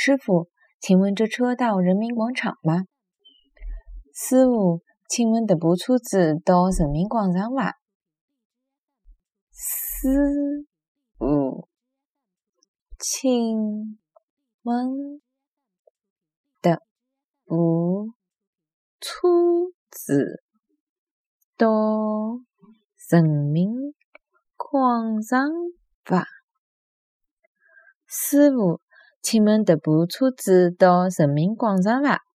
师傅，请问这车到人民广场吗？师傅，请问这部车子到人民广场伐？师傅，请问这部车子到人民广场伐？师傅，请问这部车子到人民广场伐？